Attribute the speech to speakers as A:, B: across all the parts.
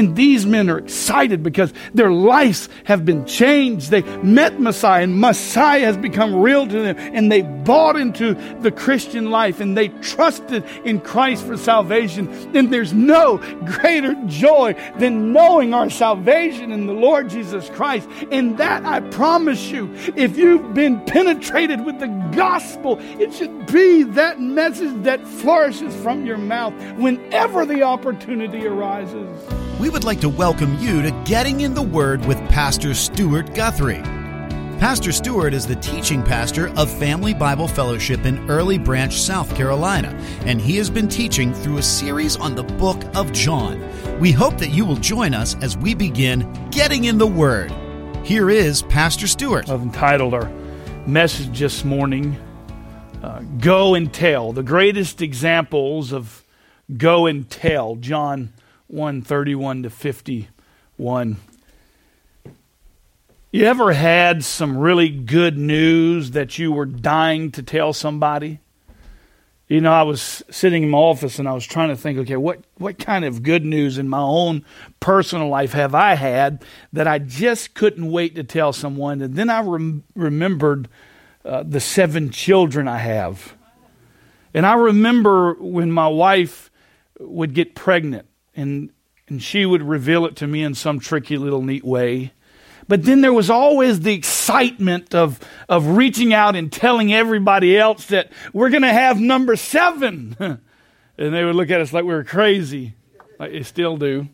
A: And these men are excited because their lives have been changed. They met Messiah and Messiah has become real to them and they bought into the Christian life and they trusted in Christ for salvation. And there's no greater joy than knowing our salvation in the Lord Jesus Christ. And that I promise you, if you've been penetrated with the gospel, it should be that message that flourishes from your mouth whenever the opportunity arises.
B: We would like to welcome you to Getting in the Word with Pastor Stuart Guthrie. Pastor Stuart is the teaching pastor of Family Bible Fellowship in Early Branch, South Carolina, and he has been teaching through a series on the book of John. We hope that you will join us as we begin Getting in the Word. Here is Pastor Stuart.
A: I've entitled our message this morning, uh, Go and Tell. The greatest examples of go and tell. John 1 31 to 51. You ever had some really good news that you were dying to tell somebody? You know, I was sitting in my office and I was trying to think, okay, what, what kind of good news in my own personal life have I had that I just couldn't wait to tell someone? And then I rem- remembered uh, the seven children I have. And I remember when my wife would get pregnant and, and she would reveal it to me in some tricky little neat way. But then there was always the excitement of, of reaching out and telling everybody else that we're going to have number seven. and they would look at us like we were crazy, like they still do.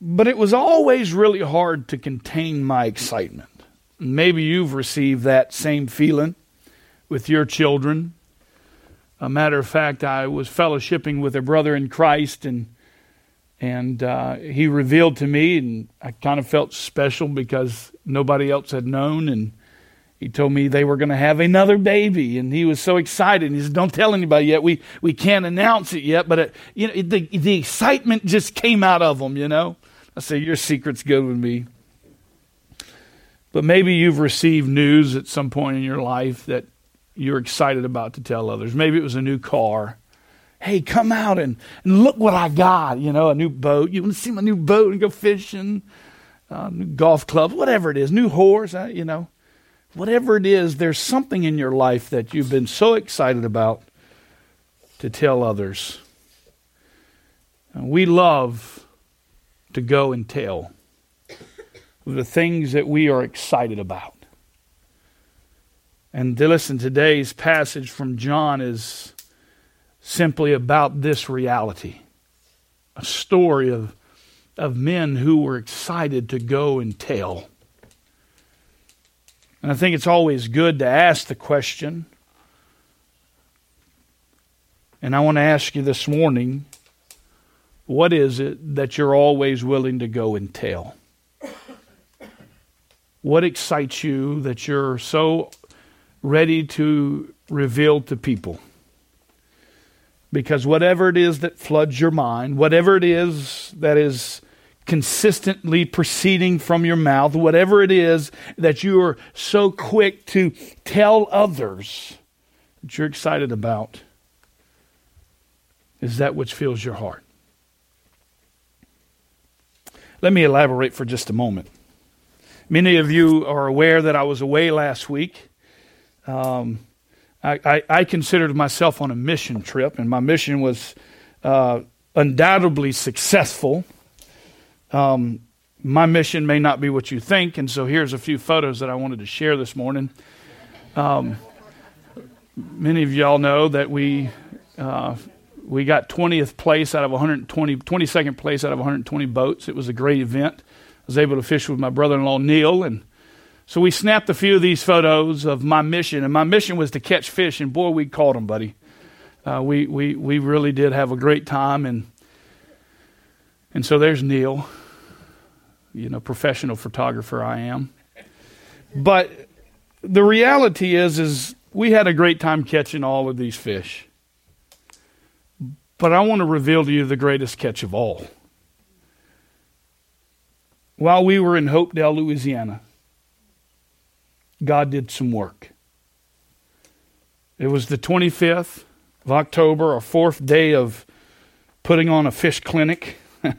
A: But it was always really hard to contain my excitement. Maybe you've received that same feeling with your children. A matter of fact, I was fellowshipping with a brother in Christ, and and uh, he revealed to me, and I kind of felt special because nobody else had known. And he told me they were going to have another baby, and he was so excited. He said, "Don't tell anybody yet. We we can't announce it yet." But it, you know, the the excitement just came out of him. You know, I say your secret's good with me. But maybe you've received news at some point in your life that you're excited about to tell others. Maybe it was a new car hey, come out and, and look what I got. You know, a new boat. You want to see my new boat and go fishing? Uh, new golf club, whatever it is, new horse, uh, you know. Whatever it is, there's something in your life that you've been so excited about to tell others. And we love to go and tell the things that we are excited about. And listen, today's passage from John is simply about this reality a story of, of men who were excited to go and tell. And I think it's always good to ask the question. And I want to ask you this morning what is it that you're always willing to go and tell? What excites you that you're so ready to reveal to people? Because whatever it is that floods your mind, whatever it is that is consistently proceeding from your mouth, whatever it is that you are so quick to tell others that you're excited about, is that which fills your heart. Let me elaborate for just a moment. Many of you are aware that I was away last week. Um, I, I, I, considered myself on a mission trip, and my mission was uh, undoubtedly successful. Um, my mission may not be what you think, and so here's a few photos that I wanted to share this morning. Um, many of y'all know that we uh, we got 20th place out of 120, 22nd place out of 120 boats. It was a great event. I was able to fish with my brother-in-law Neil and so we snapped a few of these photos of my mission, and my mission was to catch fish, and boy, we caught them, buddy. Uh, we, we, we really did have a great time, and, and so there's Neil, you know, professional photographer I am. But the reality is, is we had a great time catching all of these fish. But I want to reveal to you the greatest catch of all. While we were in Hopedale, Louisiana, God did some work. It was the 25th of October, our fourth day of putting on a fish clinic.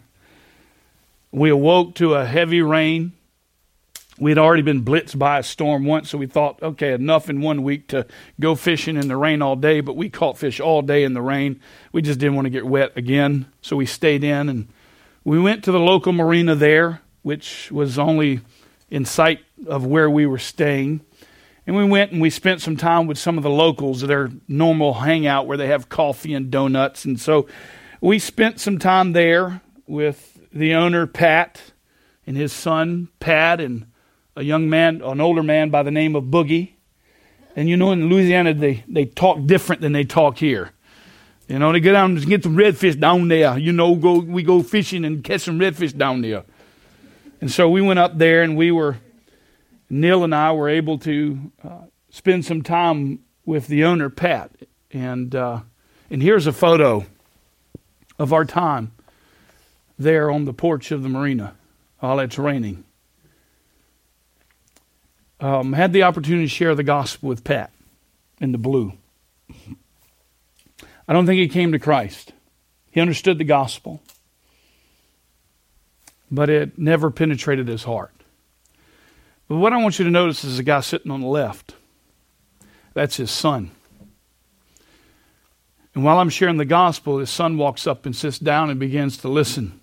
A: We awoke to a heavy rain. We had already been blitzed by a storm once, so we thought, okay, enough in one week to go fishing in the rain all day, but we caught fish all day in the rain. We just didn't want to get wet again, so we stayed in and we went to the local marina there, which was only in sight of where we were staying. And we went and we spent some time with some of the locals, their normal hangout where they have coffee and donuts. And so we spent some time there with the owner, Pat, and his son, Pat, and a young man, an older man by the name of Boogie. And you know, in Louisiana, they, they talk different than they talk here. You know, they go down and get some redfish down there. You know, go we go fishing and catch some redfish down there. And so we went up there and we were, Neil and I were able to uh, spend some time with the owner, Pat. And, uh, and here's a photo of our time there on the porch of the marina while it's raining. Um, had the opportunity to share the gospel with Pat in the blue. I don't think he came to Christ. He understood the gospel, but it never penetrated his heart. But what I want you to notice is the guy sitting on the left. That's his son. And while I'm sharing the gospel, his son walks up and sits down and begins to listen.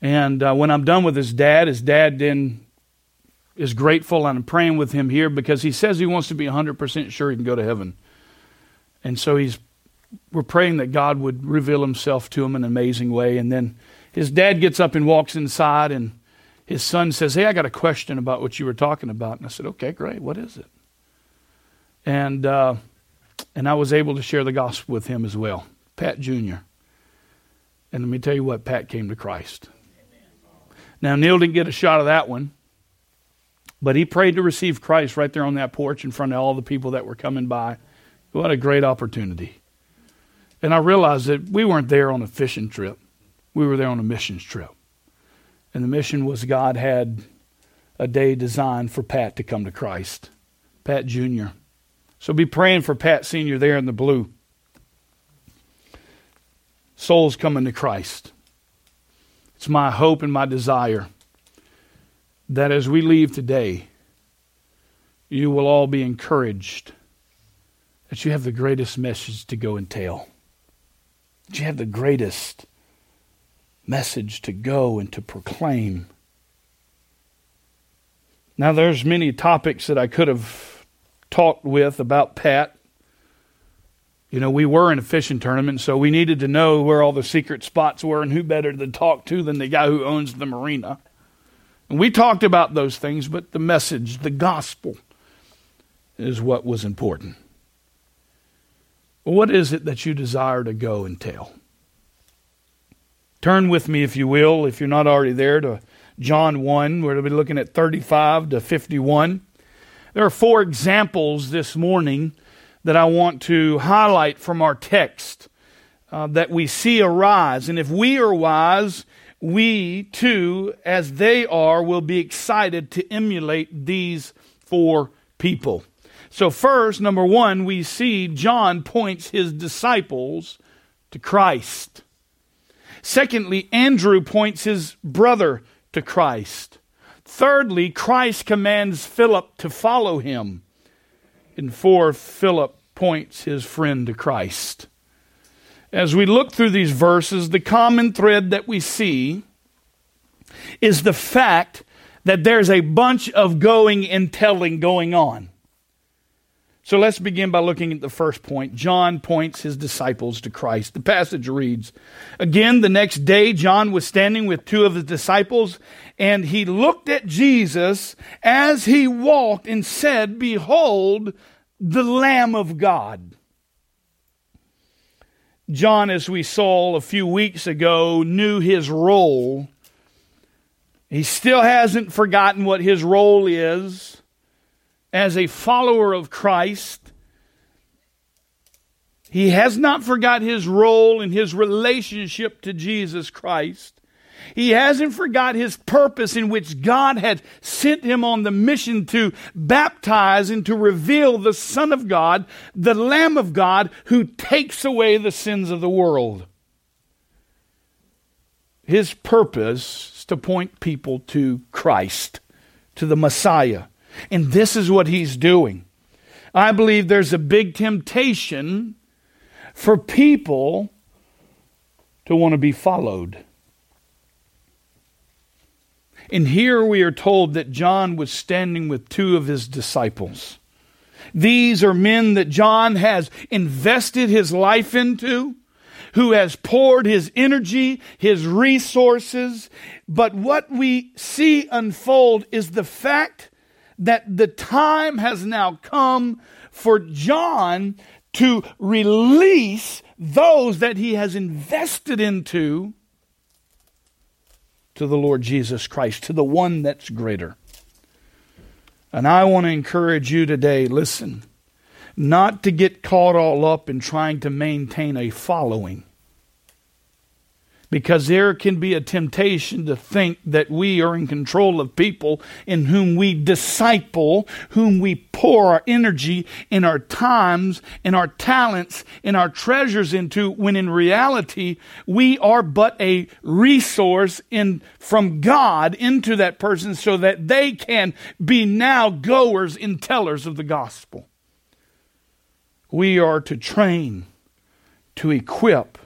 A: And uh, when I'm done with his dad, his dad then is grateful, and I'm praying with him here because he says he wants to be 100% sure he can go to heaven. And so he's we're praying that God would reveal himself to him in an amazing way. And then his dad gets up and walks inside, and his son says, Hey, I got a question about what you were talking about. And I said, Okay, great. What is it? And, uh, and I was able to share the gospel with him as well, Pat Jr. And let me tell you what, Pat came to Christ. Now, Neil didn't get a shot of that one, but he prayed to receive Christ right there on that porch in front of all the people that were coming by. What a great opportunity. And I realized that we weren't there on a fishing trip, we were there on a missions trip. And the mission was God had a day designed for Pat to come to Christ, Pat Jr. So be praying for Pat Sr. there in the blue. Souls coming to Christ. It's my hope and my desire that as we leave today, you will all be encouraged that you have the greatest message to go and tell. That you have the greatest message to go and to proclaim. Now there's many topics that I could have talked with about Pat. You know, we were in a fishing tournament, so we needed to know where all the secret spots were and who better to talk to than the guy who owns the marina. And we talked about those things, but the message, the gospel, is what was important. What is it that you desire to go and tell? Turn with me, if you will, if you're not already there, to John 1. We're going to be looking at 35 to 51. There are four examples this morning that I want to highlight from our text uh, that we see arise. And if we are wise, we too, as they are, will be excited to emulate these four people. So, first, number one, we see John points his disciples to Christ. Secondly, Andrew points his brother to Christ. Thirdly, Christ commands Philip to follow him. And fourth, Philip points his friend to Christ. As we look through these verses, the common thread that we see is the fact that there's a bunch of going and telling going on. So let's begin by looking at the first point. John points his disciples to Christ. The passage reads Again, the next day, John was standing with two of his disciples, and he looked at Jesus as he walked and said, Behold, the Lamb of God. John, as we saw a few weeks ago, knew his role. He still hasn't forgotten what his role is as a follower of Christ. He has not forgot his role in his relationship to Jesus Christ. He hasn't forgot his purpose in which God had sent him on the mission to baptize and to reveal the Son of God, the Lamb of God, who takes away the sins of the world. his purpose is to point people to Christ, to the Messiah. And this is what he's doing. I believe there's a big temptation for people to want to be followed. And here we are told that John was standing with two of his disciples. These are men that John has invested his life into, who has poured his energy, his resources. But what we see unfold is the fact that the time has now come for John to release those that he has invested into to the Lord Jesus Christ, to the one that's greater. And I want to encourage you today listen, not to get caught all up in trying to maintain a following because there can be a temptation to think that we are in control of people in whom we disciple, whom we pour our energy and our times and our talents and our treasures into, when in reality, we are but a resource in, from God into that person so that they can be now goers and tellers of the gospel. We are to train, to equip,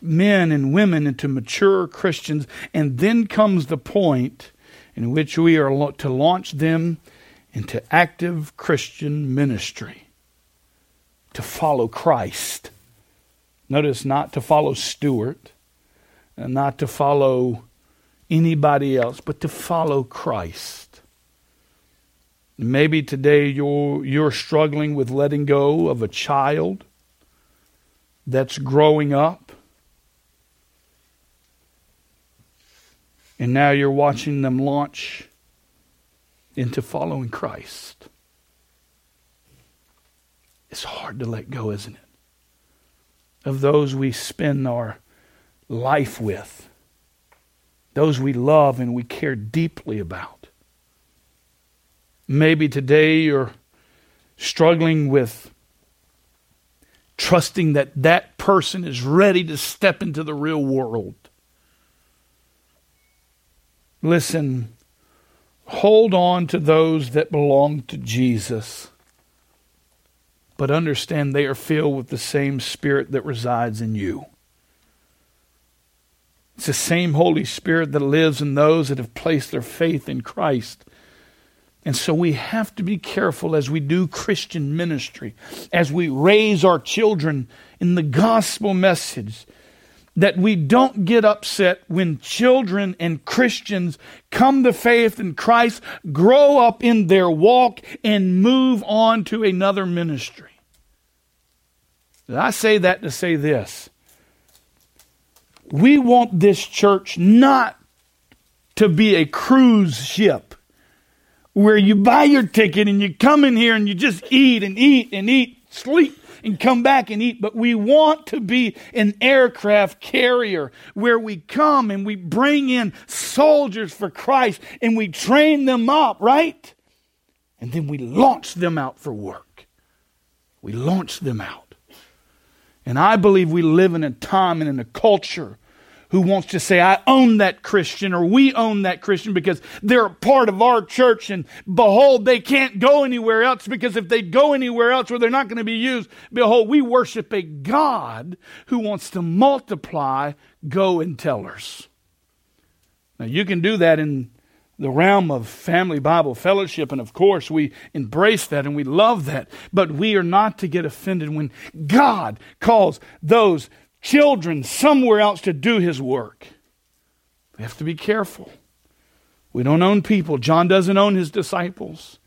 A: men and women into mature Christians. And then comes the point in which we are to launch them into active Christian ministry, to follow Christ. Notice not to follow Stuart, and not to follow anybody else, but to follow Christ. Maybe today you're, you're struggling with letting go of a child that's growing up. And now you're watching them launch into following Christ. It's hard to let go, isn't it? Of those we spend our life with, those we love and we care deeply about. Maybe today you're struggling with trusting that that person is ready to step into the real world. Listen, hold on to those that belong to Jesus, but understand they are filled with the same Spirit that resides in you. It's the same Holy Spirit that lives in those that have placed their faith in Christ. And so we have to be careful as we do Christian ministry, as we raise our children in the gospel message, that we don't get upset when children and Christians come to faith in Christ, grow up in their walk, and move on to another ministry. I say that to say this. We want this church not to be a cruise ship where you buy your ticket and you come in here and you just eat and eat and eat, sleep, and come back and eat, but we want to be an aircraft carrier where we come and we bring in soldiers for Christ and we train them up, right? And then we launch them out for work. We launch them out. And I believe we live in a time and in a culture who wants to say, I own that Christian or we own that Christian because they're a part of our church and behold, they can't go anywhere else because if they go anywhere else where they're not going to be used, behold, we worship a God who wants to multiply go and tellers. Now you can do that in the realm of family Bible fellowship, and of course we embrace that and we love that, but we are not to get offended when God calls those children somewhere else to do his work. We have to be careful. We don't own people. John doesn't own his disciples.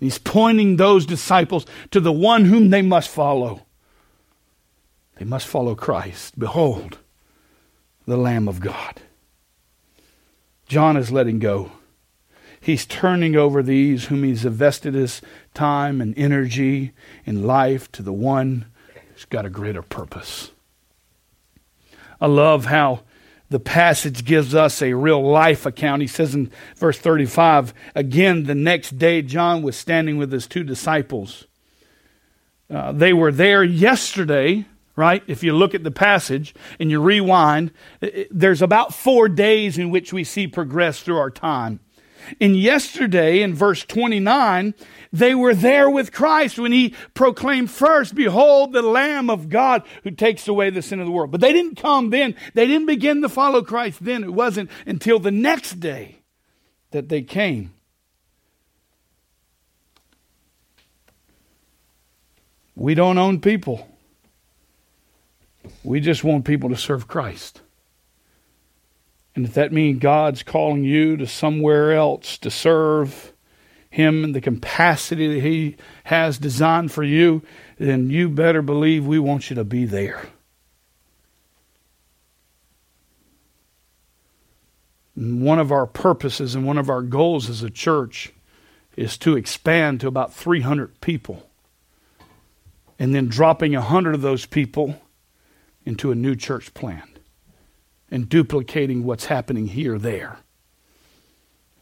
A: He's pointing those disciples to the one whom they must follow. They must follow Christ. Behold, the Lamb of God. John is letting go. He's turning over these whom he's invested his time and energy and life to the one who's got a greater purpose. I love how the passage gives us a real life account. He says in verse 35 again, the next day, John was standing with his two disciples. Uh, they were there yesterday right? If you look at the passage and you rewind, there's about four days in which we see progress through our time. And yesterday, in verse 29, they were there with Christ when he proclaimed first, Behold the Lamb of God who takes away the sin of the world. But they didn't come then. They didn't begin to follow Christ then. It wasn't until the next day that they came. We don't own people. We just want people to serve Christ. And if that means God's calling you to somewhere else to serve Him in the capacity that He has designed for you, then you better believe we want you to be there. One of our purposes and one of our goals as a church is to expand to about 300 people. And then dropping 100 of those people into a new church plant and duplicating what's happening here there.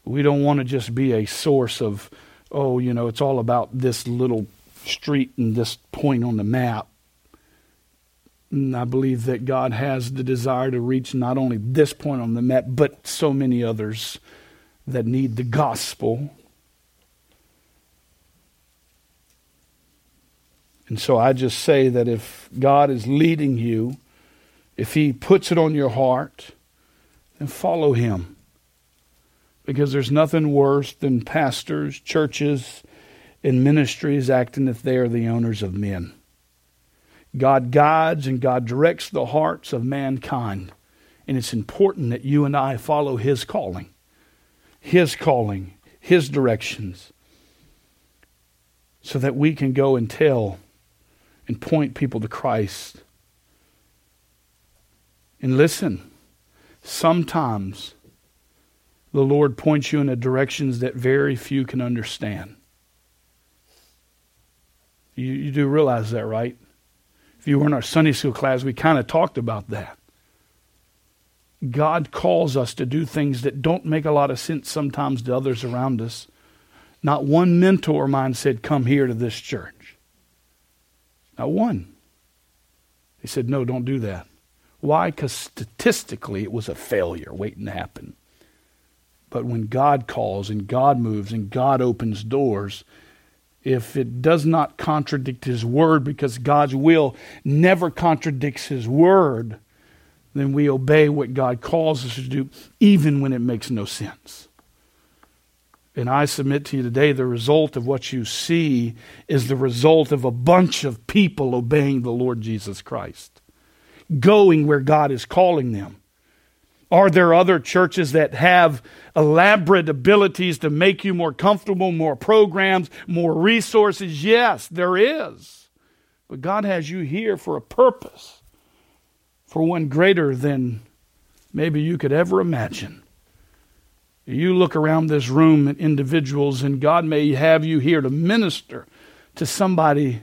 A: We don't want to just be a source of, oh, you know, it's all about this little street and this point on the map. And I believe that God has the desire to reach not only this point on the map, but so many others that need the gospel. And so I just say that if God is leading you, if He puts it on your heart, then follow Him. Because there's nothing worse than pastors, churches, and ministries acting if they are the owners of men. God guides and God directs the hearts of mankind. And it's important that you and I follow His calling, His calling, His directions, so that we can go and tell and point people to Christ. And listen, sometimes the Lord points you in a directions that very few can understand. You, you do realize that, right? If you were in our Sunday school class, we kind of talked about that. God calls us to do things that don't make a lot of sense sometimes to others around us. Not one mentor of mine said, Come here to this church. Not one. He said, No, don't do that. Why? Because statistically it was a failure waiting to happen. But when God calls and God moves and God opens doors, if it does not contradict His word, because God's will never contradicts His word, then we obey what God calls us to do, even when it makes no sense. And I submit to you today the result of what you see is the result of a bunch of people obeying the Lord Jesus Christ, going where God is calling them. Are there other churches that have elaborate abilities to make you more comfortable, more programs, more resources? Yes, there is. But God has you here for a purpose, for one greater than maybe you could ever imagine. You look around this room at individuals, and God may have you here to minister to somebody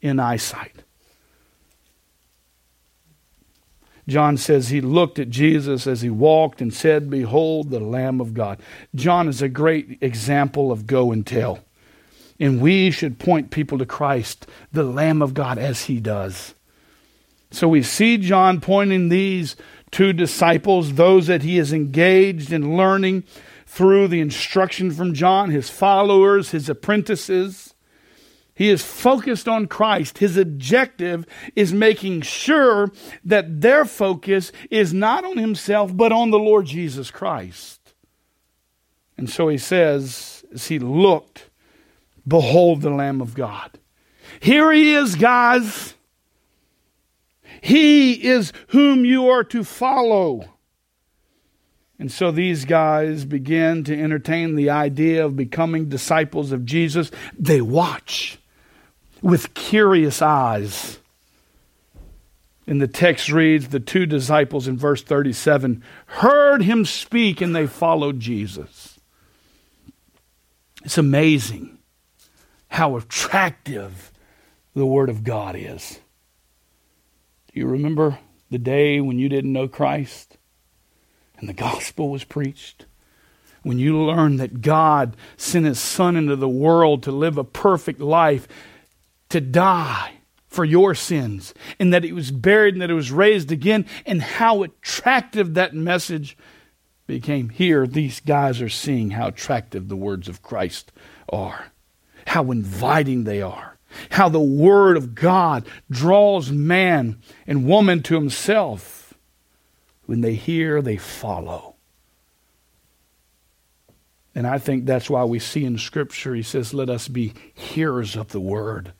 A: in eyesight. John says he looked at Jesus as he walked and said, Behold, the Lamb of God. John is a great example of go and tell. And we should point people to Christ, the Lamb of God, as he does. So we see John pointing these two disciples, those that he is engaged in learning through the instruction from John, his followers, his apprentices. He is focused on Christ. His objective is making sure that their focus is not on himself, but on the Lord Jesus Christ. And so he says, as he looked, Behold the Lamb of God. Here he is, guys. He is whom you are to follow. And so these guys begin to entertain the idea of becoming disciples of Jesus. They watch with curious eyes. And the text reads the two disciples in verse 37 heard him speak and they followed Jesus. It's amazing how attractive the Word of God is. Do you remember the day when you didn't know Christ? and the gospel was preached, when you learned that God sent his son into the world to live a perfect life, to die for your sins, and that he was buried and that he was raised again, and how attractive that message became. Here, these guys are seeing how attractive the words of Christ are, how inviting they are, how the Word of God draws man and woman to Himself. When they hear, they follow. And I think that's why we see in Scripture, He says, Let us be hearers of the Word.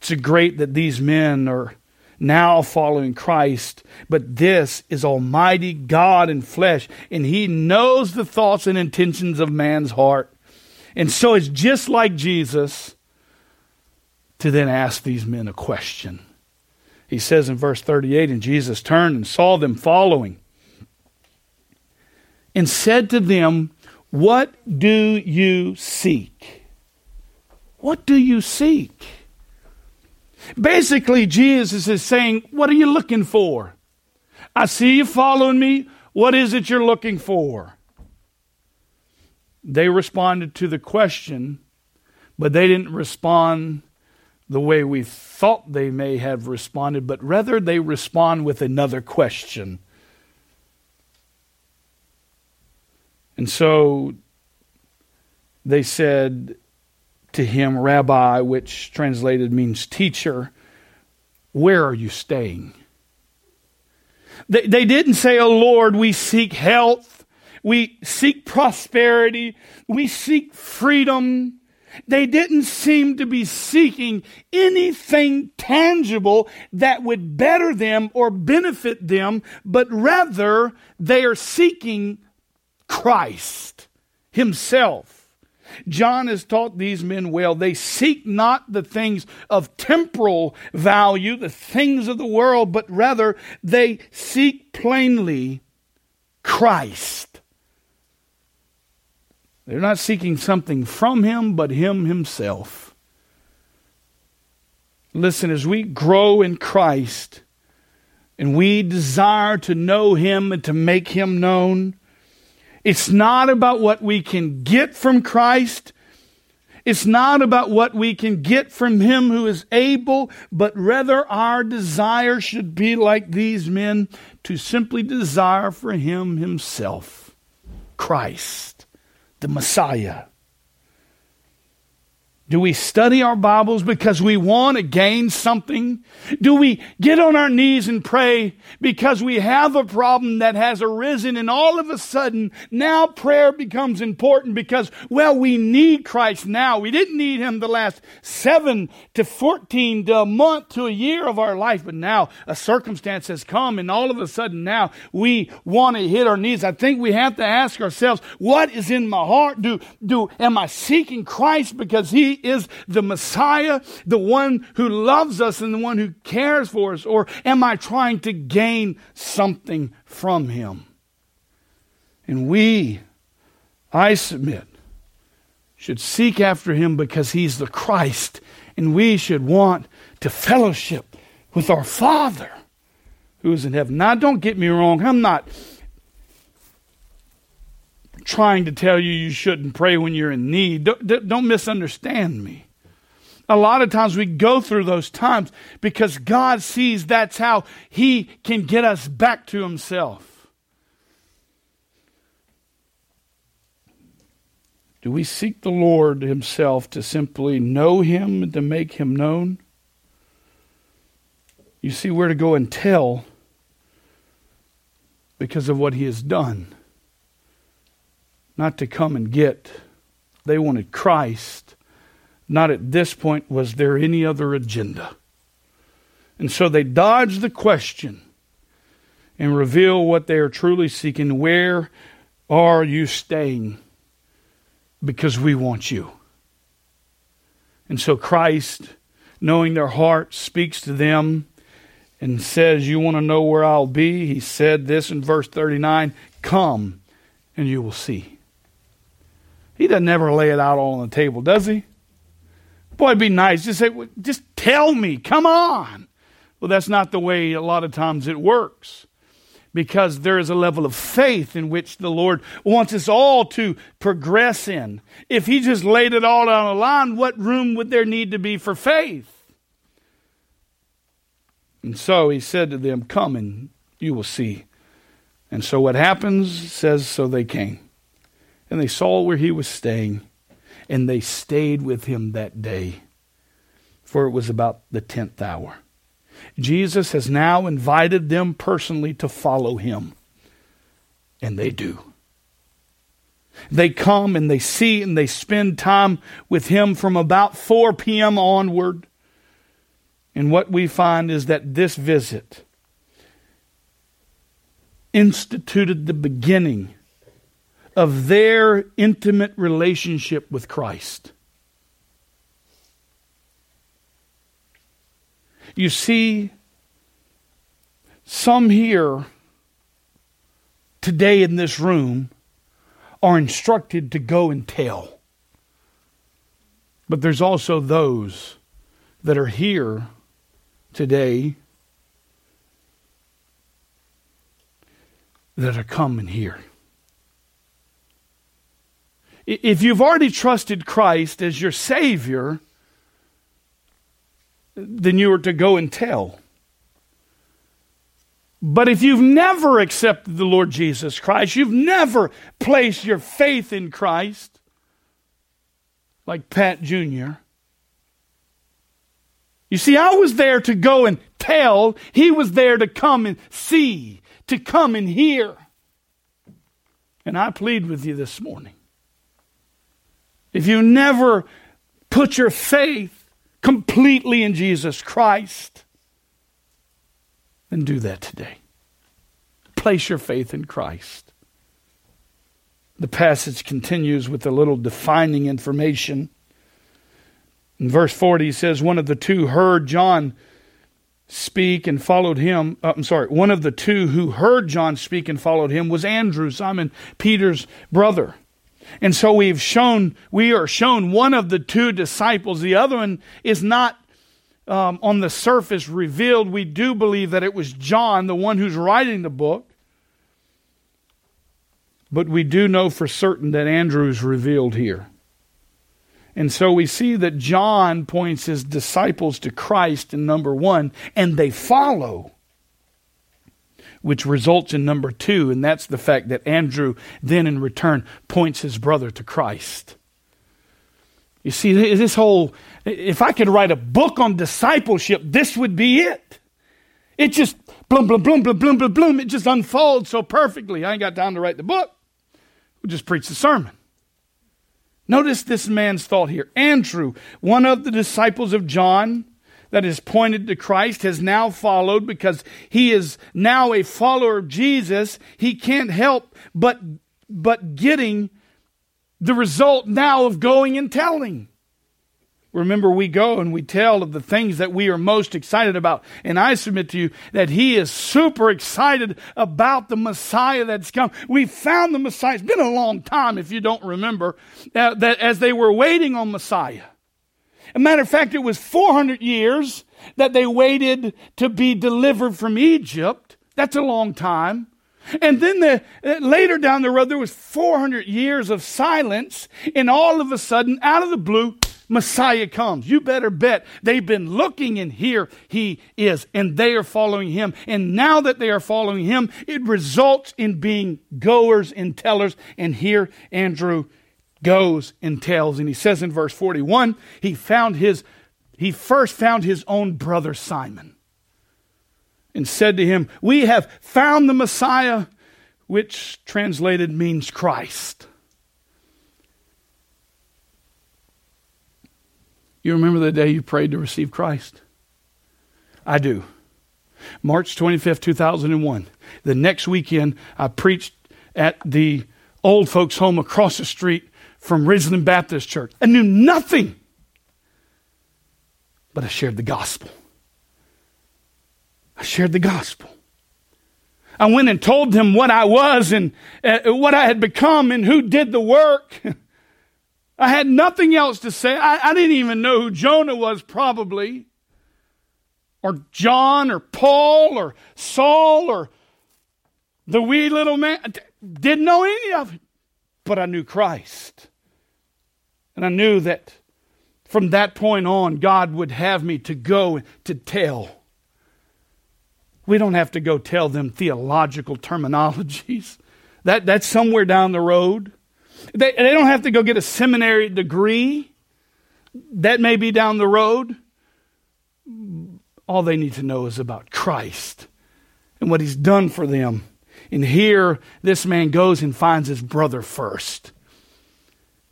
A: It's great that these men are now following Christ, but this is Almighty God in flesh, and He knows the thoughts and intentions of man's heart. And so it's just like Jesus to then ask these men a question. He says in verse 38 And Jesus turned and saw them following and said to them, What do you seek? What do you seek? Basically, Jesus is saying, What are you looking for? I see you following me. What is it you're looking for? They responded to the question, but they didn't respond the way we thought they may have responded, but rather they respond with another question. And so they said, to him, Rabbi, which translated means teacher, where are you staying? They, they didn't say, Oh Lord, we seek health, we seek prosperity, we seek freedom. They didn't seem to be seeking anything tangible that would better them or benefit them, but rather they are seeking Christ Himself. John has taught these men well. They seek not the things of temporal value, the things of the world, but rather they seek plainly Christ. They're not seeking something from Him, but Him Himself. Listen, as we grow in Christ and we desire to know Him and to make Him known, it's not about what we can get from Christ. It's not about what we can get from Him who is able, but rather our desire should be like these men to simply desire for Him Himself, Christ, the Messiah. Do we study our Bibles because we want to gain something? Do we get on our knees and pray because we have a problem that has arisen and all of a sudden now prayer becomes important because, well, we need Christ now. We didn't need Him the last seven to 14 to a month to a year of our life, but now a circumstance has come and all of a sudden now we want to hit our knees. I think we have to ask ourselves, what is in my heart? Do, do, am I seeking Christ because He is the Messiah, the one who loves us and the one who cares for us? Or am I trying to gain something from him? And we, I submit, should seek after him because he's the Christ, and we should want to fellowship with our Father who is in heaven. Now, don't get me wrong, I'm not trying to tell you you shouldn't pray when you're in need. Don't, don't, misunderstand me. A lot of times we go through those times because God sees that's how He can get us back to Himself. Do we seek the Lord Himself to simply know Him and to make Him known? You see where to go and tell because of what He has done not to come and get. They wanted Christ. Not at this point was there any other agenda. And so they dodge the question and reveal what they are truly seeking. Where are you staying? Because we want you. And so Christ, knowing their heart, speaks to them and says, You want to know where I'll be? He said this in verse 39 Come and you will see. He doesn't ever lay it out all on the table, does he? Boy, it'd be nice. Just say, just tell me, come on. Well, that's not the way a lot of times it works. Because there is a level of faith in which the Lord wants us all to progress in. If He just laid it all on the line, what room would there need to be for faith? And so he said to them, Come and you will see. And so what happens says, So they came. And they saw where he was staying, and they stayed with him that day, for it was about the tenth hour. Jesus has now invited them personally to follow him, and they do. They come and they see and they spend time with him from about 4 p.m. onward. And what we find is that this visit instituted the beginning of their intimate relationship with Christ. You see, some here today in this room are instructed to go and tell. But there's also those that are here today that are coming here. If you've already trusted Christ as your Savior, then you are to go and tell. But if you've never accepted the Lord Jesus Christ, you've never placed your faith in Christ, like Pat Jr., you see, I was there to go and tell, he was there to come and see, to come and hear. And I plead with you this morning. If you never put your faith completely in Jesus Christ, then do that today. Place your faith in Christ. The passage continues with a little defining information. In verse 40, he says, One of the two heard John speak and followed him. Uh, I'm sorry, one of the two who heard John speak and followed him was Andrew, Simon Peter's brother. And so we've shown, we are shown one of the two disciples. The other one is not um, on the surface revealed. We do believe that it was John, the one who's writing the book. But we do know for certain that Andrew's revealed here. And so we see that John points his disciples to Christ in number one, and they follow which results in number two, and that's the fact that Andrew then in return points his brother to Christ. You see, this whole, if I could write a book on discipleship, this would be it. It just, bloom, bloom, bloom, bloom, bloom, bloom, bloom, it just unfolds so perfectly. I ain't got time to write the book. We'll just preach the sermon. Notice this man's thought here. Andrew, one of the disciples of John, that is pointed to Christ has now followed because he is now a follower of Jesus. He can't help but, but getting the result now of going and telling. Remember, we go and we tell of the things that we are most excited about. And I submit to you that he is super excited about the Messiah that's come. We found the Messiah. It's been a long time, if you don't remember, uh, that as they were waiting on Messiah. A matter of fact, it was 400 years that they waited to be delivered from Egypt. That's a long time. And then the, uh, later down the road, there was 400 years of silence, and all of a sudden, out of the blue, Messiah comes. You better bet they've been looking, and here he is, and they are following him. And now that they are following him, it results in being goers and tellers. And here Andrew goes and tells. And he says in verse 41, he found his, he first found his own brother Simon and said to him, We have found the Messiah, which translated means Christ. You remember the day you prayed to receive Christ? I do. March 25th, 2001. The next weekend, I preached at the old folks' home across the street from Ridgeland Baptist Church. I knew nothing, but I shared the gospel. I shared the gospel. I went and told them what I was and uh, what I had become and who did the work. I had nothing else to say. I, I didn't even know who Jonah was, probably, or John, or Paul, or Saul, or the wee little man. Didn't know any of it, but I knew Christ. And I knew that from that point on, God would have me to go to tell. We don't have to go tell them theological terminologies. That, that's somewhere down the road. They, they don't have to go get a seminary degree. That may be down the road. All they need to know is about Christ and what he's done for them. And here, this man goes and finds his brother first.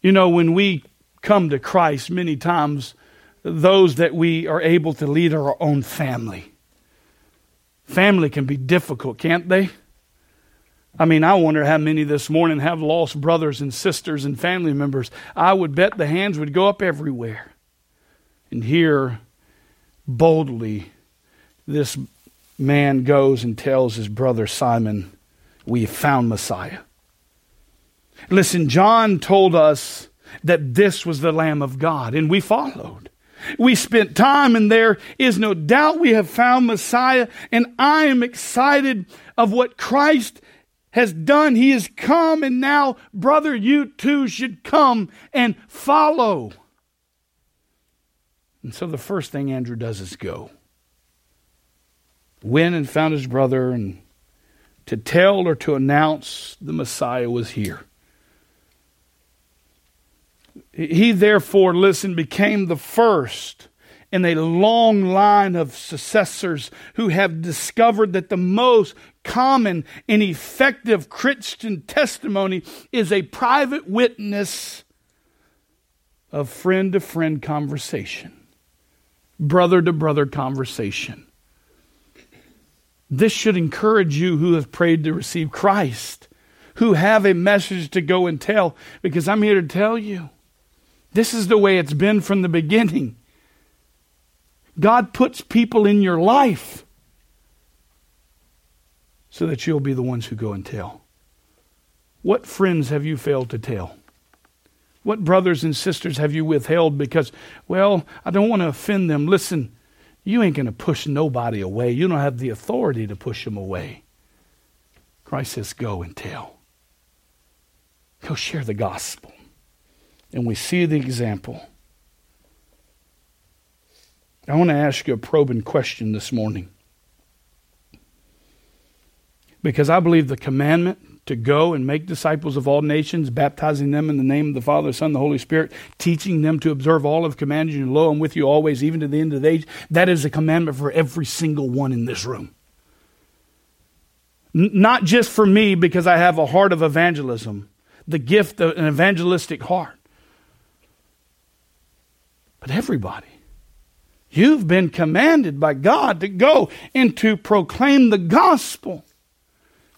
A: You know, when we come to Christ, many times, those that we are able to lead our own family. Family can be difficult, can't they? I mean, I wonder how many this morning have lost brothers and sisters and family members. I would bet the hands would go up everywhere. And here, boldly, this man goes and tells his brother Simon, We have found Messiah. Listen, John told us that this was the Lamb of God, and we followed. We spent time, and there is no doubt we have found Messiah, and I am excited of what Christ has done. He has come, and now, brother, you too should come and follow. And so the first thing Andrew does is go. Went and found his brother, and to tell or to announce the Messiah was here. He therefore, listen, became the first in a long line of successors who have discovered that the most common and effective Christian testimony is a private witness of friend to friend conversation, brother to brother conversation. This should encourage you who have prayed to receive Christ, who have a message to go and tell, because I'm here to tell you this is the way it's been from the beginning. God puts people in your life so that you'll be the ones who go and tell. What friends have you failed to tell? What brothers and sisters have you withheld because, well, I don't want to offend them? Listen, you ain't going to push nobody away. You don't have the authority to push them away. Christ says, go and tell. Go share the gospel. And we see the example. I want to ask you a probing question this morning. Because I believe the commandment to go and make disciples of all nations, baptizing them in the name of the Father, Son, and the Holy Spirit, teaching them to observe all of commanded you, and lo, I'm with you always, even to the end of the age. That is a commandment for every single one in this room. Not just for me, because I have a heart of evangelism, the gift of an evangelistic heart, but everybody. You've been commanded by God to go and to proclaim the gospel.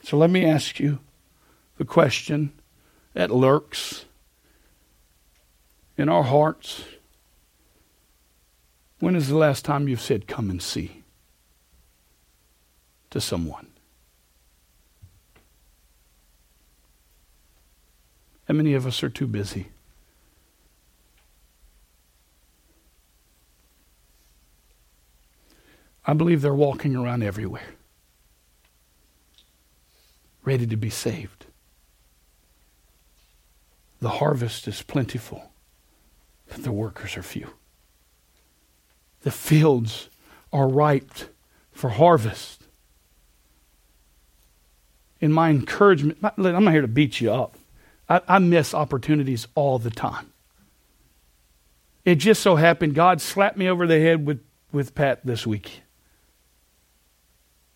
A: So let me ask you the question that lurks in our hearts. When is the last time you've said, Come and see to someone? How many of us are too busy? I believe they're walking around everywhere, ready to be saved. The harvest is plentiful, but the workers are few. The fields are ripe for harvest. In my encouragement, I'm not here to beat you up. I, I miss opportunities all the time. It just so happened God slapped me over the head with, with Pat this week.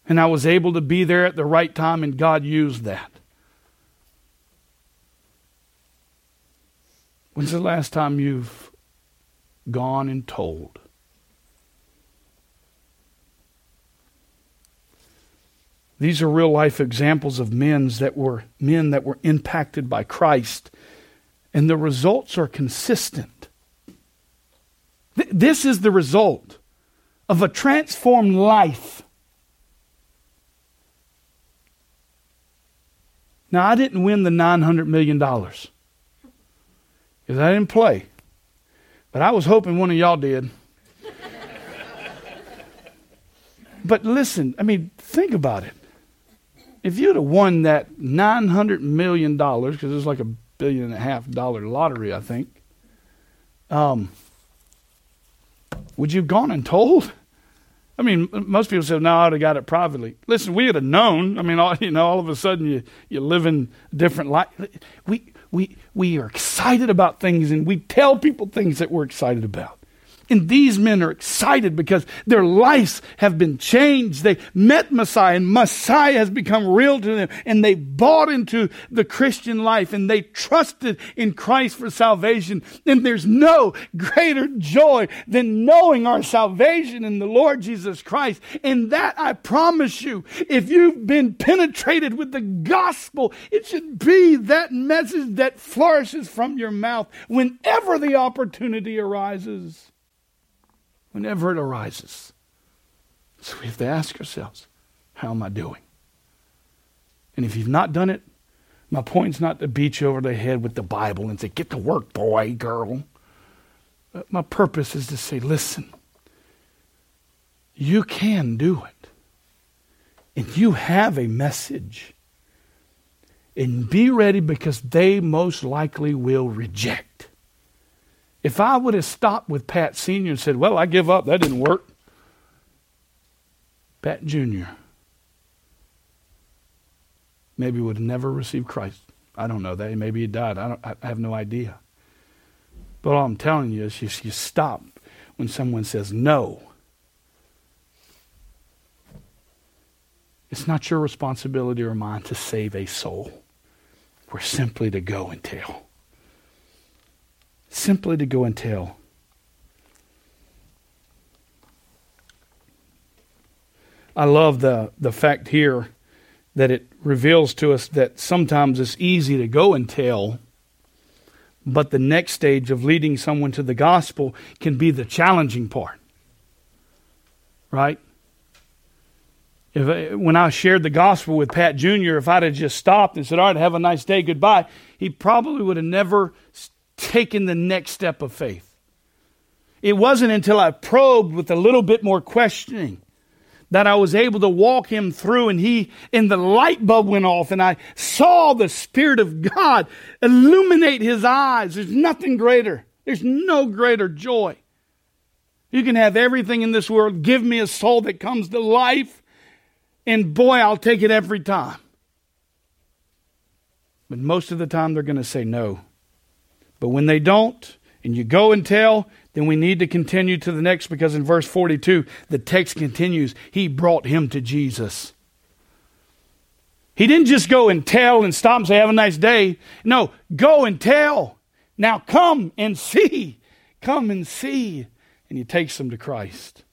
A: And I was able to be there at the right time, and God used that. When's the last time you've gone and told? These are real life examples of men that were men that were impacted by Christ, and the results are consistent. Th- this is the result of a transformed life. Now, I didn't win the $900 million because I didn't play, but I was hoping one of y'all did. but listen, I mean, think about it. If you'd have won that $900 million, because it was like a billion and a half dollar lottery, I think, um, would you have gone and told? I mean, most people say, "No, I'd have got it privately." Listen, we would have known. I mean, all, you know, all of a sudden you you live in a different life. We we we are excited about things, and we tell people things that we're excited about. And these men are excited because their lives have been changed. They met Messiah and Messiah has become real to them and they bought into the Christian life and they trusted in Christ for salvation. And there's no greater joy than knowing our salvation in the Lord Jesus Christ. And that I promise you, if you've been penetrated with the gospel, it should be that message that flourishes from your mouth whenever the opportunity arises whenever it arises. So we have to ask ourselves, how am I doing? And if you've not done it, my point's not to beat you over the head with the Bible and say, get to work, boy, girl. But my purpose is to say, listen, you can do it. And you have a message. And be ready because they most likely will reject. If I would have stopped with Pat Sr. and said, Well, I give up, that didn't work, Pat Jr. maybe would have never received Christ. I don't know that. Maybe he died. I, don't, I have no idea. But all I'm telling you is you, you stop when someone says no. It's not your responsibility or mine to save a soul. We're simply to go and tell simply to go and tell. I love the, the fact here that it reveals to us that sometimes it's easy to go and tell, but the next stage of leading someone to the gospel can be the challenging part. Right? If, when I shared the gospel with Pat Jr., if I'd have just stopped and said, All right, have a nice day, goodbye, he probably would have never taken the next step of faith. It wasn't until I probed with a little bit more questioning that I was able to walk him through and he and the light bulb went off and I saw the Spirit of God illuminate his eyes. There's nothing greater. There's no greater joy. You can have everything in this world. Give me a soul that comes to life. And boy, I'll take it every time. But most of the time, they're going to say no. But when they don't, and you go and tell, then we need to continue to the next because in verse 42, the text continues He brought him to Jesus. He didn't just go and tell and stop and say, Have a nice day. No, go and tell. Now come and see. Come and see. And he takes them to Christ.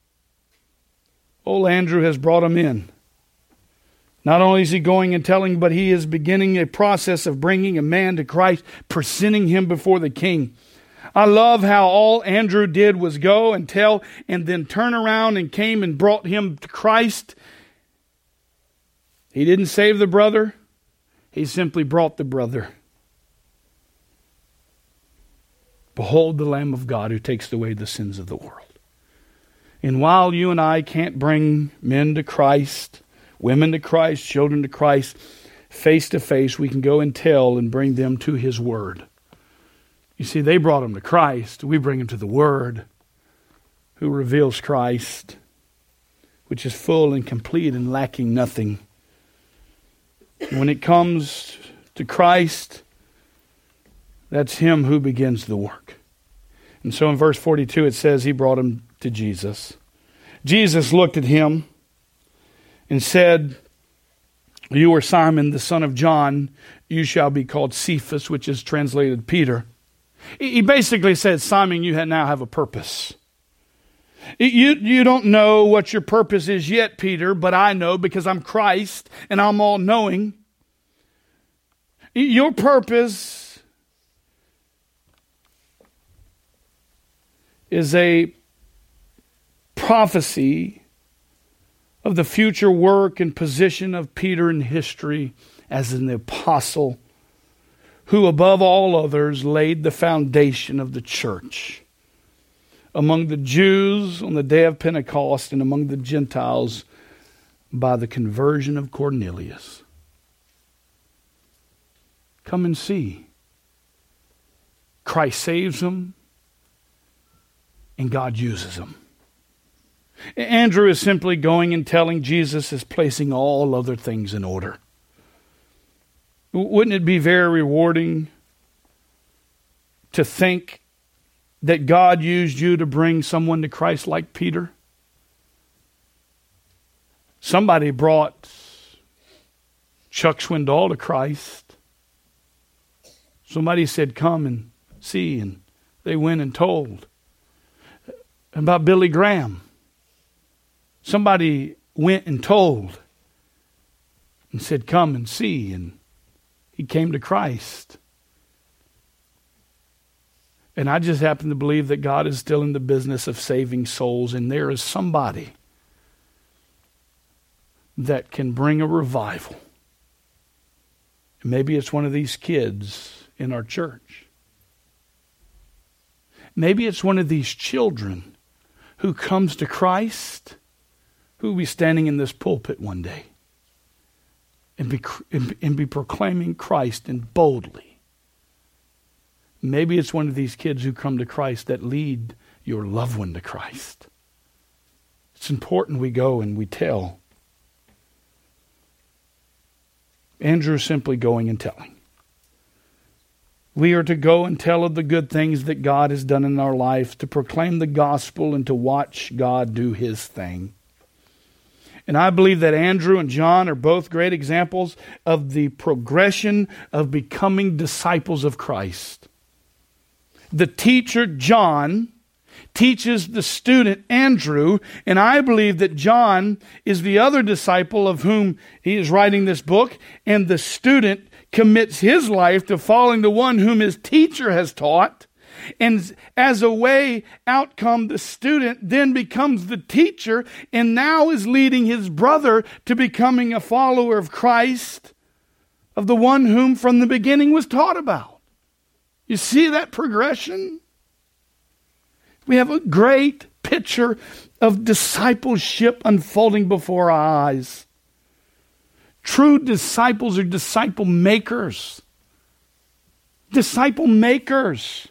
A: Old Andrew has brought them in. Not only is he going and telling, but he is beginning a process of bringing a man to Christ, presenting him before the king. I love how all Andrew did was go and tell and then turn around and came and brought him to Christ. He didn't save the brother, he simply brought the brother. Behold the Lamb of God who takes away the sins of the world. And while you and I can't bring men to Christ, women to Christ, children to Christ, face to face, we can go and tell and bring them to His Word. You see, they brought them to Christ. We bring them to the Word, who reveals Christ, which is full and complete and lacking nothing. When it comes to Christ, that's Him who begins the work. And so in verse 42, it says He brought him to Jesus. Jesus looked at him and said, You are Simon, the son of John. You shall be called Cephas, which is translated Peter. He basically said, Simon, you now have a purpose. You, you don't know what your purpose is yet, Peter, but I know because I'm Christ and I'm all knowing. Your purpose is a prophecy of the future work and position of Peter in history as an apostle who, above all others, laid the foundation of the church. Among the Jews on the day of Pentecost and among the Gentiles by the conversion of Cornelius. Come and see. Christ saves them, and God uses them. Andrew is simply going and telling Jesus is placing all other things in order. Wouldn't it be very rewarding to think that God used you to bring someone to Christ like Peter? Somebody brought Chuck Swindoll to Christ. Somebody said, Come and see, and they went and told. About Billy Graham. Somebody went and told and said, Come and see, and he came to Christ. And I just happen to believe that God is still in the business of saving souls, and there is somebody that can bring a revival. Maybe it's one of these kids in our church. Maybe it's one of these children who comes to Christ who will be standing in this pulpit one day and be, and be proclaiming Christ and boldly. Maybe it's one of these kids who come to Christ that lead your loved one to Christ. It's important we go and we tell. Andrew is simply going and telling. We are to go and tell of the good things that God has done in our life, to proclaim the gospel and to watch God do his thing. And I believe that Andrew and John are both great examples of the progression of becoming disciples of Christ. The teacher, John, teaches the student, Andrew, and I believe that John is the other disciple of whom he is writing this book, and the student commits his life to following the one whom his teacher has taught. And as a way outcome, the student then becomes the teacher and now is leading his brother to becoming a follower of Christ, of the one whom from the beginning was taught about. You see that progression? We have a great picture of discipleship unfolding before our eyes. True disciples are disciple makers. Disciple makers.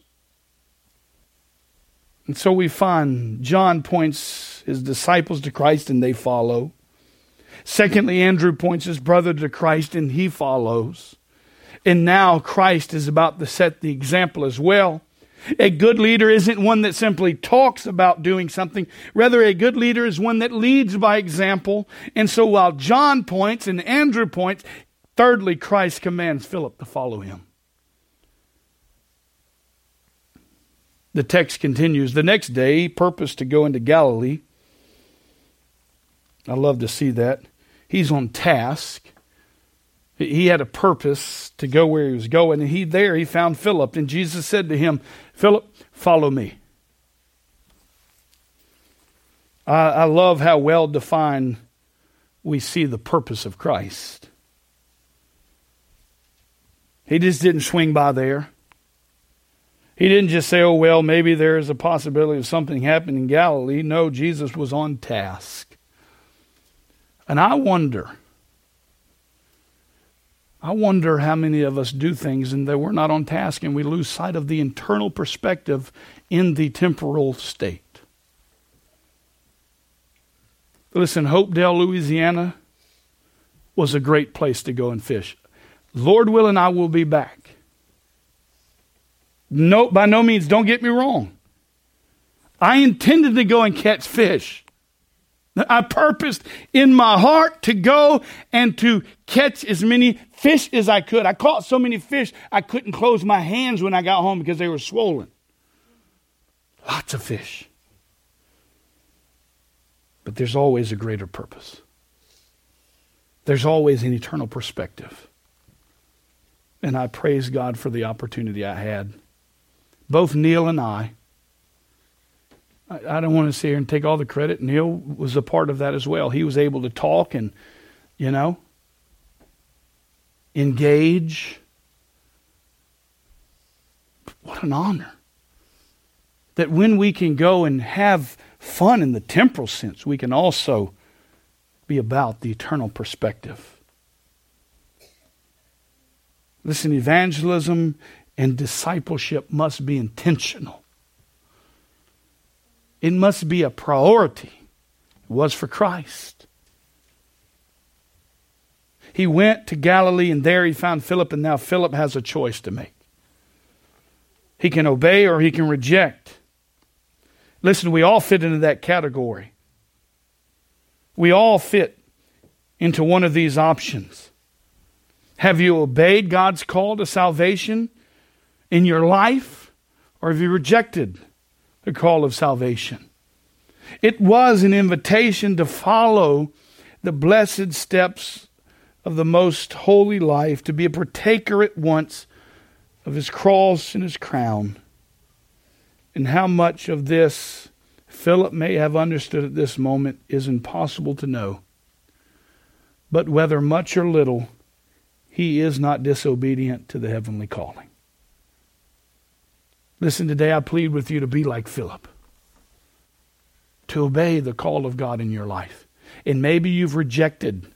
A: And so we find John points his disciples to Christ and they follow. Secondly, Andrew points his brother to Christ and he follows. And now Christ is about to set the example as well. A good leader isn't one that simply talks about doing something. Rather, a good leader is one that leads by example. And so while John points and Andrew points, thirdly, Christ commands Philip to follow him. The text continues The next day, he purposed to go into Galilee. I love to see that. He's on task. He had a purpose to go where he was going, and he there he found Philip, and Jesus said to him, Philip, follow me. I, I love how well defined we see the purpose of Christ. He just didn't swing by there. He didn't just say, oh, well, maybe there is a possibility of something happening in Galilee. No, Jesus was on task. And I wonder, I wonder how many of us do things and that we're not on task and we lose sight of the internal perspective in the temporal state. Listen, Hopedale, Louisiana was a great place to go and fish. Lord willing, I will be back. No, by no means, don't get me wrong. I intended to go and catch fish. I purposed in my heart to go and to catch as many fish as I could. I caught so many fish, I couldn't close my hands when I got home because they were swollen. Lots of fish. But there's always a greater purpose, there's always an eternal perspective. And I praise God for the opportunity I had both Neil and I. I, I don't want to sit here and take all the credit. Neil was a part of that as well. He was able to talk and, you know, engage. What an honor. That when we can go and have fun in the temporal sense, we can also be about the eternal perspective. Listen, evangelism and discipleship must be intentional. It must be a priority. It was for Christ. He went to Galilee, and there he found Philip, and now Philip has a choice to make. He can obey or he can reject. Listen, we all fit into that category. We all fit into one of these options. Have you obeyed God's call to salvation in your life, or have you rejected the call of salvation? It was an invitation to follow the blessed steps of the most holy life, to be a partaker at once of his cross and his crown. And how much of this Philip may have understood at this moment is impossible to know. But whether much or little, he is not disobedient to the heavenly calling. Listen, today I plead with you to be like Philip, to obey the call of God in your life. And maybe you've rejected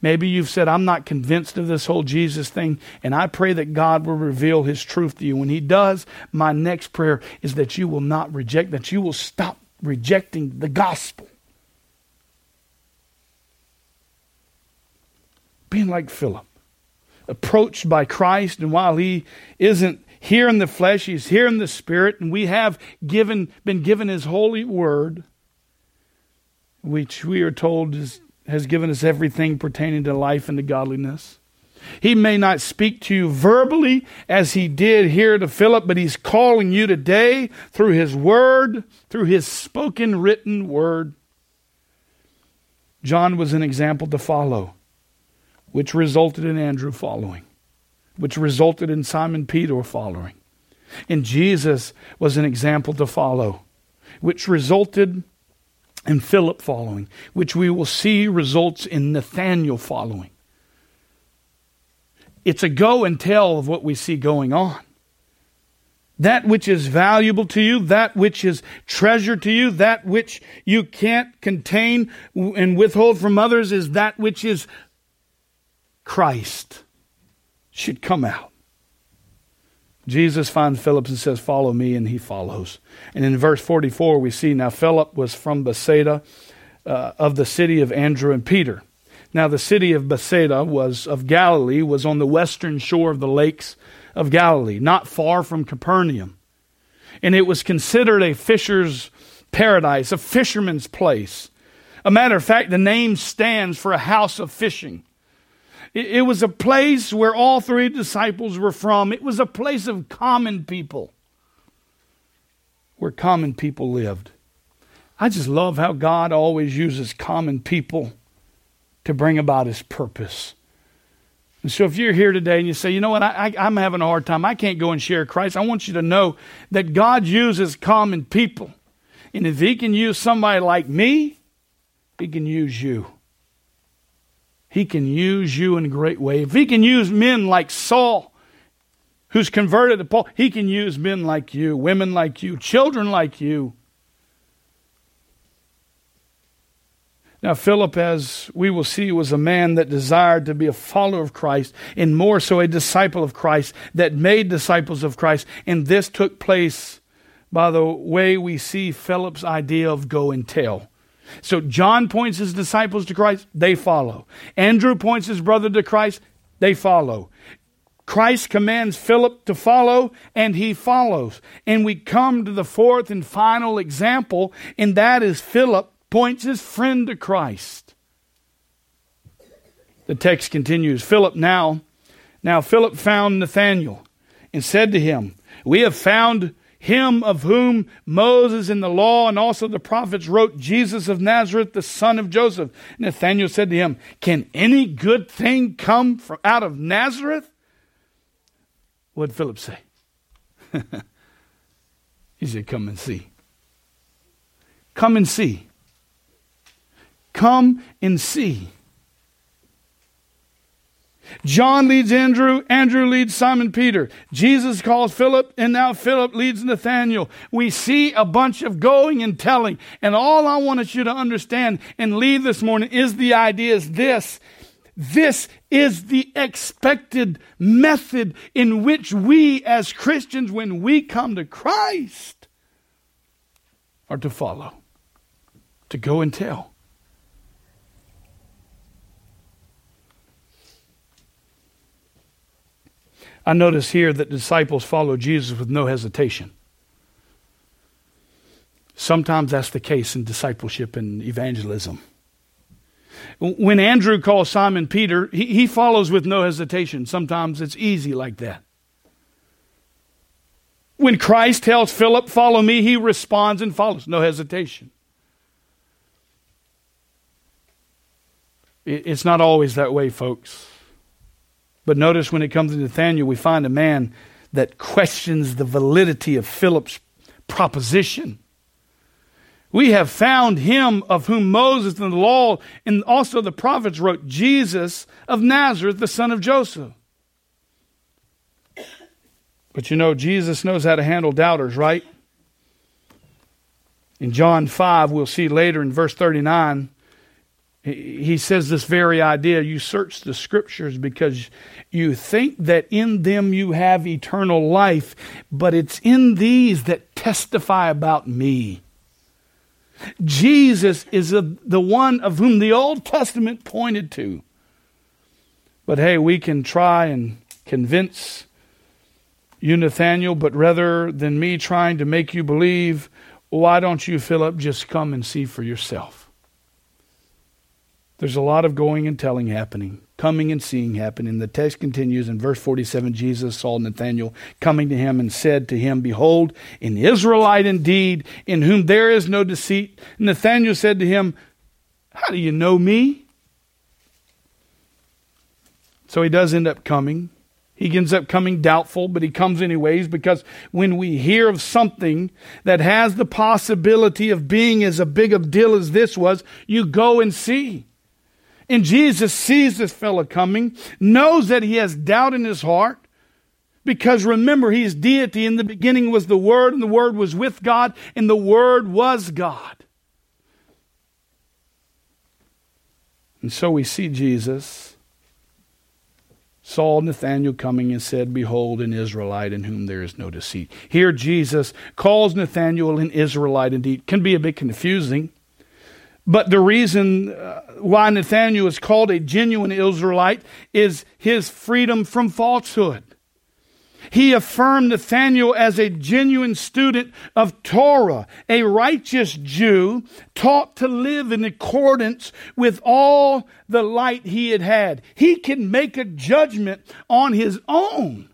A: Maybe you've said, I'm not convinced of this whole Jesus thing, and I pray that God will reveal His truth to you. When He does, my next prayer is that you will not reject, that you will stop rejecting the gospel. Being like Philip, approached by Christ, and while He isn't here in the flesh, He's here in the spirit, and we have given, been given His holy word, which we are told is has given us everything pertaining to life and to godliness. He may not speak to you verbally as he did here to Philip, but he's calling you today through his word, through his spoken written word. John was an example to follow, which resulted in Andrew following, which resulted in Simon Peter following. And Jesus was an example to follow, which resulted in Philip following, which we will see results in Nathanael following. It's a go and tell of what we see going on. That which is valuable to you, that which is treasure to you, that which you can't contain and withhold from others is that which is Christ should come out. Jesus finds Philip and says, Follow me, and he follows. And in verse 44, we see now Philip was from Bethsaida uh, of the city of Andrew and Peter. Now, the city of Bethsaida was of Galilee, was on the western shore of the lakes of Galilee, not far from Capernaum. And it was considered a fisher's paradise, a fisherman's place. A matter of fact, the name stands for a house of fishing. It, was a place where all three disciples were from. It was a place of common people, where common people lived. I just love how God always uses common people to bring about his purpose. And so, if you're here today and you say, you know what, I, am having a hard time, I can't go and share Christ, I want you to know that God uses common people. And if he can use somebody like me, he can use you. He can use you in a great way. If He can use men like Saul, who's converted to Paul, He can use men like you, women like you, children like you. Now, Philip, as we will see, was a man that desired to be a follower of Christ, and more so a disciple of Christ, that made disciples of Christ. And this took place by the way we see Philip's idea of go and tell. So John points his disciples to Christ, they follow. Andrew points his brother to Christ, they follow. Christ commands Philip to follow, and he follows. And we come to the fourth and final example, and that is Philip points his friend to Christ. The text continues Philip now, now Philip found Nathanael and said to him, We have found him of whom Moses in the law and also the prophets wrote, Jesus of Nazareth, the son of Joseph. Nathanael said to him, Can any good thing come from out of Nazareth? What did Philip say? he said, Come and see. Come and see. Come and see. John leads Andrew, Andrew leads Simon Peter. Jesus calls Philip, and now Philip leads Nathanael. We see a bunch of going and telling. And all I wanted you to understand and leave this morning is the idea is this. This is the expected method in which we as Christians, when we come to Christ, are to follow, to go and tell. I notice here that disciples follow Jesus with no hesitation. Sometimes that's the case in discipleship and evangelism. When Andrew calls Simon Peter, he, he follows with no hesitation. Sometimes it's easy like that. When Christ tells Philip, Follow me, he responds and follows, no hesitation. It's not always that way, folks. But notice when it comes to Nathanael, we find a man that questions the validity of Philip's proposition. We have found him of whom Moses and the law and also the prophets wrote, Jesus of Nazareth, the son of Joseph. But you know, Jesus knows how to handle doubters, right? In John 5, we'll see later in verse 39, he says this very idea you search the scriptures because you think that in them you have eternal life, but it's in these that testify about me. Jesus is the one of whom the Old Testament pointed to. But hey, we can try and convince you, Nathanael, but rather than me trying to make you believe, why don't you, Philip, just come and see for yourself? There's a lot of going and telling happening, coming and seeing happening. The text continues in verse 47 Jesus saw Nathanael coming to him and said to him, Behold, an Israelite indeed, in whom there is no deceit. Nathanael said to him, How do you know me? So he does end up coming. He ends up coming doubtful, but he comes anyways because when we hear of something that has the possibility of being as a big a deal as this was, you go and see. And Jesus sees this fellow coming, knows that he has doubt in his heart, because remember, he is deity. In the beginning was the Word, and the Word was with God, and the Word was God. And so we see Jesus saw Nathanael coming and said, Behold, an Israelite in whom there is no deceit. Here, Jesus calls Nathanael an Israelite indeed. Can be a bit confusing. But the reason uh, why Nathanael is called a genuine Israelite is his freedom from falsehood. He affirmed Nathanael as a genuine student of Torah, a righteous Jew taught to live in accordance with all the light he had had. He can make a judgment on his own.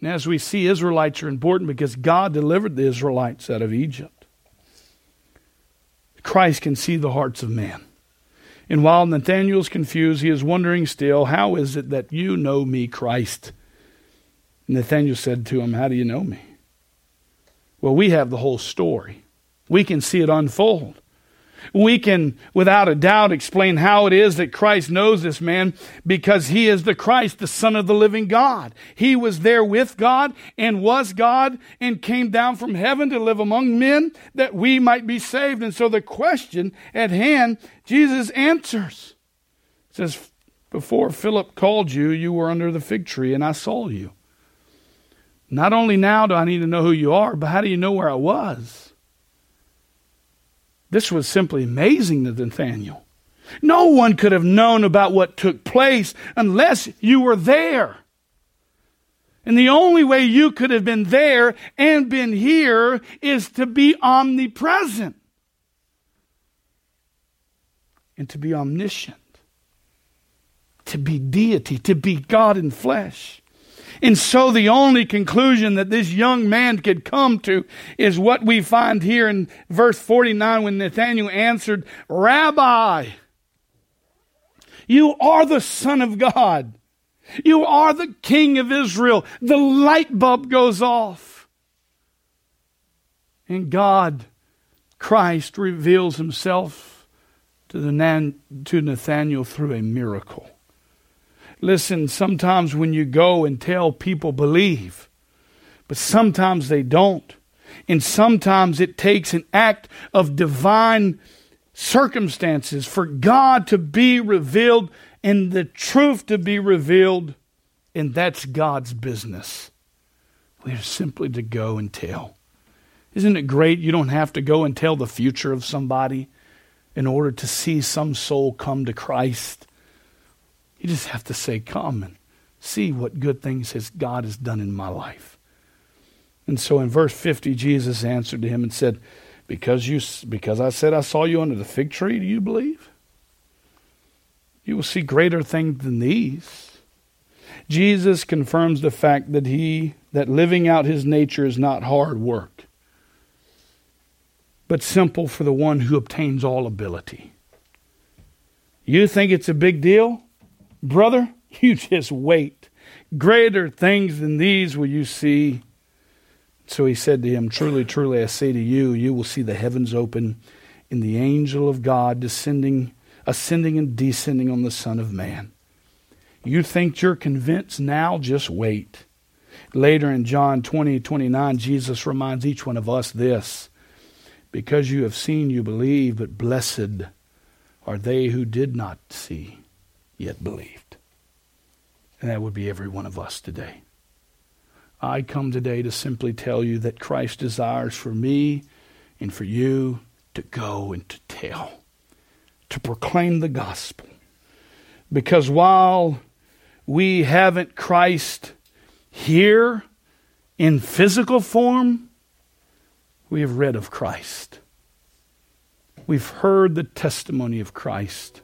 A: And as we see, Israelites are important because God delivered the Israelites out of Egypt. Christ can see the hearts of man. And while Nathanael is confused, he is wondering still, how is it that you know me, Christ? Nathanael said to him, How do you know me? Well, we have the whole story. We can see it unfold. We can, without a doubt, explain how it is that Christ knows this man because he is the Christ, the Son of the living God. He was there with God and was God and came down from heaven to live among men that we might be saved. And so the question at hand, Jesus answers. says, Before Philip called you, you were under the fig tree, and I saw you. Not only now do I need to know who you are, but how do you know where I was? This was simply amazing to Nathanael. No one could have known about what took place unless you were there. And the only way you could have been there and been here is to be omnipresent and to be omniscient, to be deity, to be God in flesh. And so the only conclusion that this young man could come to is what we find here in verse 49 when Nathanael answered, Rabbi, you are the Son of God. You are the King of Israel. The light bulb goes off. And God, Christ, reveals himself to, the, to Nathanael through a miracle. Listen, sometimes when you go and tell people believe, but sometimes they don't. And sometimes it takes an act of divine circumstances for God to be revealed and the truth to be revealed. And that's God's business. We are simply to go and tell. Isn't it great you don't have to go and tell the future of somebody in order to see some soul come to Christ? You just have to say, Come and see what good things his God has done in my life. And so in verse 50, Jesus answered to him and said, because, you, because I said I saw you under the fig tree, do you believe? You will see greater things than these. Jesus confirms the fact that he that living out his nature is not hard work, but simple for the one who obtains all ability. You think it's a big deal? Brother, you just wait. Greater things than these will you see. So he said to him, Truly, truly, I say to you, you will see the heavens open and the angel of God descending, ascending and descending on the Son of Man. You think you're convinced now? Just wait. Later in John 20, 29, Jesus reminds each one of us this Because you have seen, you believe, but blessed are they who did not see, yet believed. And that would be every one of us today. I come today to simply tell you that Christ desires for me and for you to go and to tell, to proclaim the gospel. Because while we haven't Christ here in physical form, we have read of Christ. We've heard the testimony of Christ.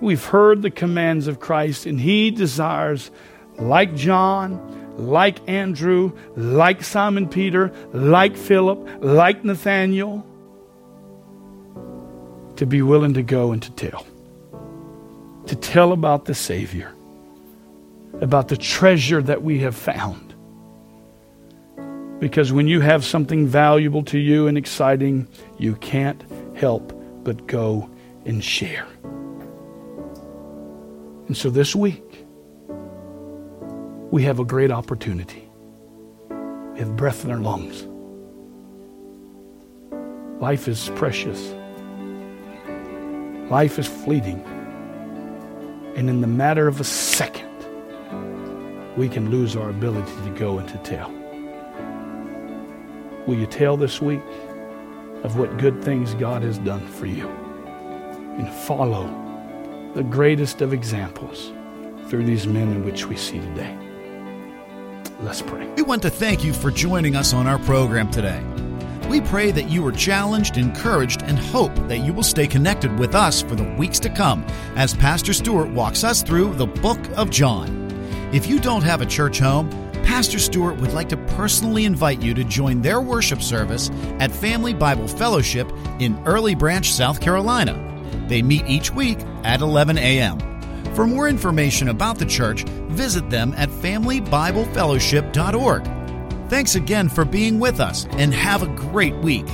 A: We've heard the commands of Christ, and He desires, like John, like Andrew, like Simon Peter, like Philip, like Nathanael, to be willing to go and to tell. To tell about the Savior, about the treasure that we have found. Because when you have something valuable to you and exciting, you can't help but go and share. And so this week, we have a great opportunity. We have breath in our lungs. Life is precious. Life is fleeting. And in the matter of a second, we can lose our ability to go and to tell. Will you tell this week of what good things God has done for you? And follow the greatest of examples through these men in which we see today. Let's pray.
B: We want to thank you for joining us on our program today. We pray that you are challenged, encouraged, and hope that you will stay connected with us for the weeks to come as Pastor Stewart walks us through the book of John. If you don't have a church home, Pastor Stewart would like to personally invite you to join their worship service at Family Bible Fellowship in Early Branch, South Carolina. They meet each week at 11 a.m. For more information about the church, visit them at familybiblefellowship.org. Thanks again for being with us and have a great week.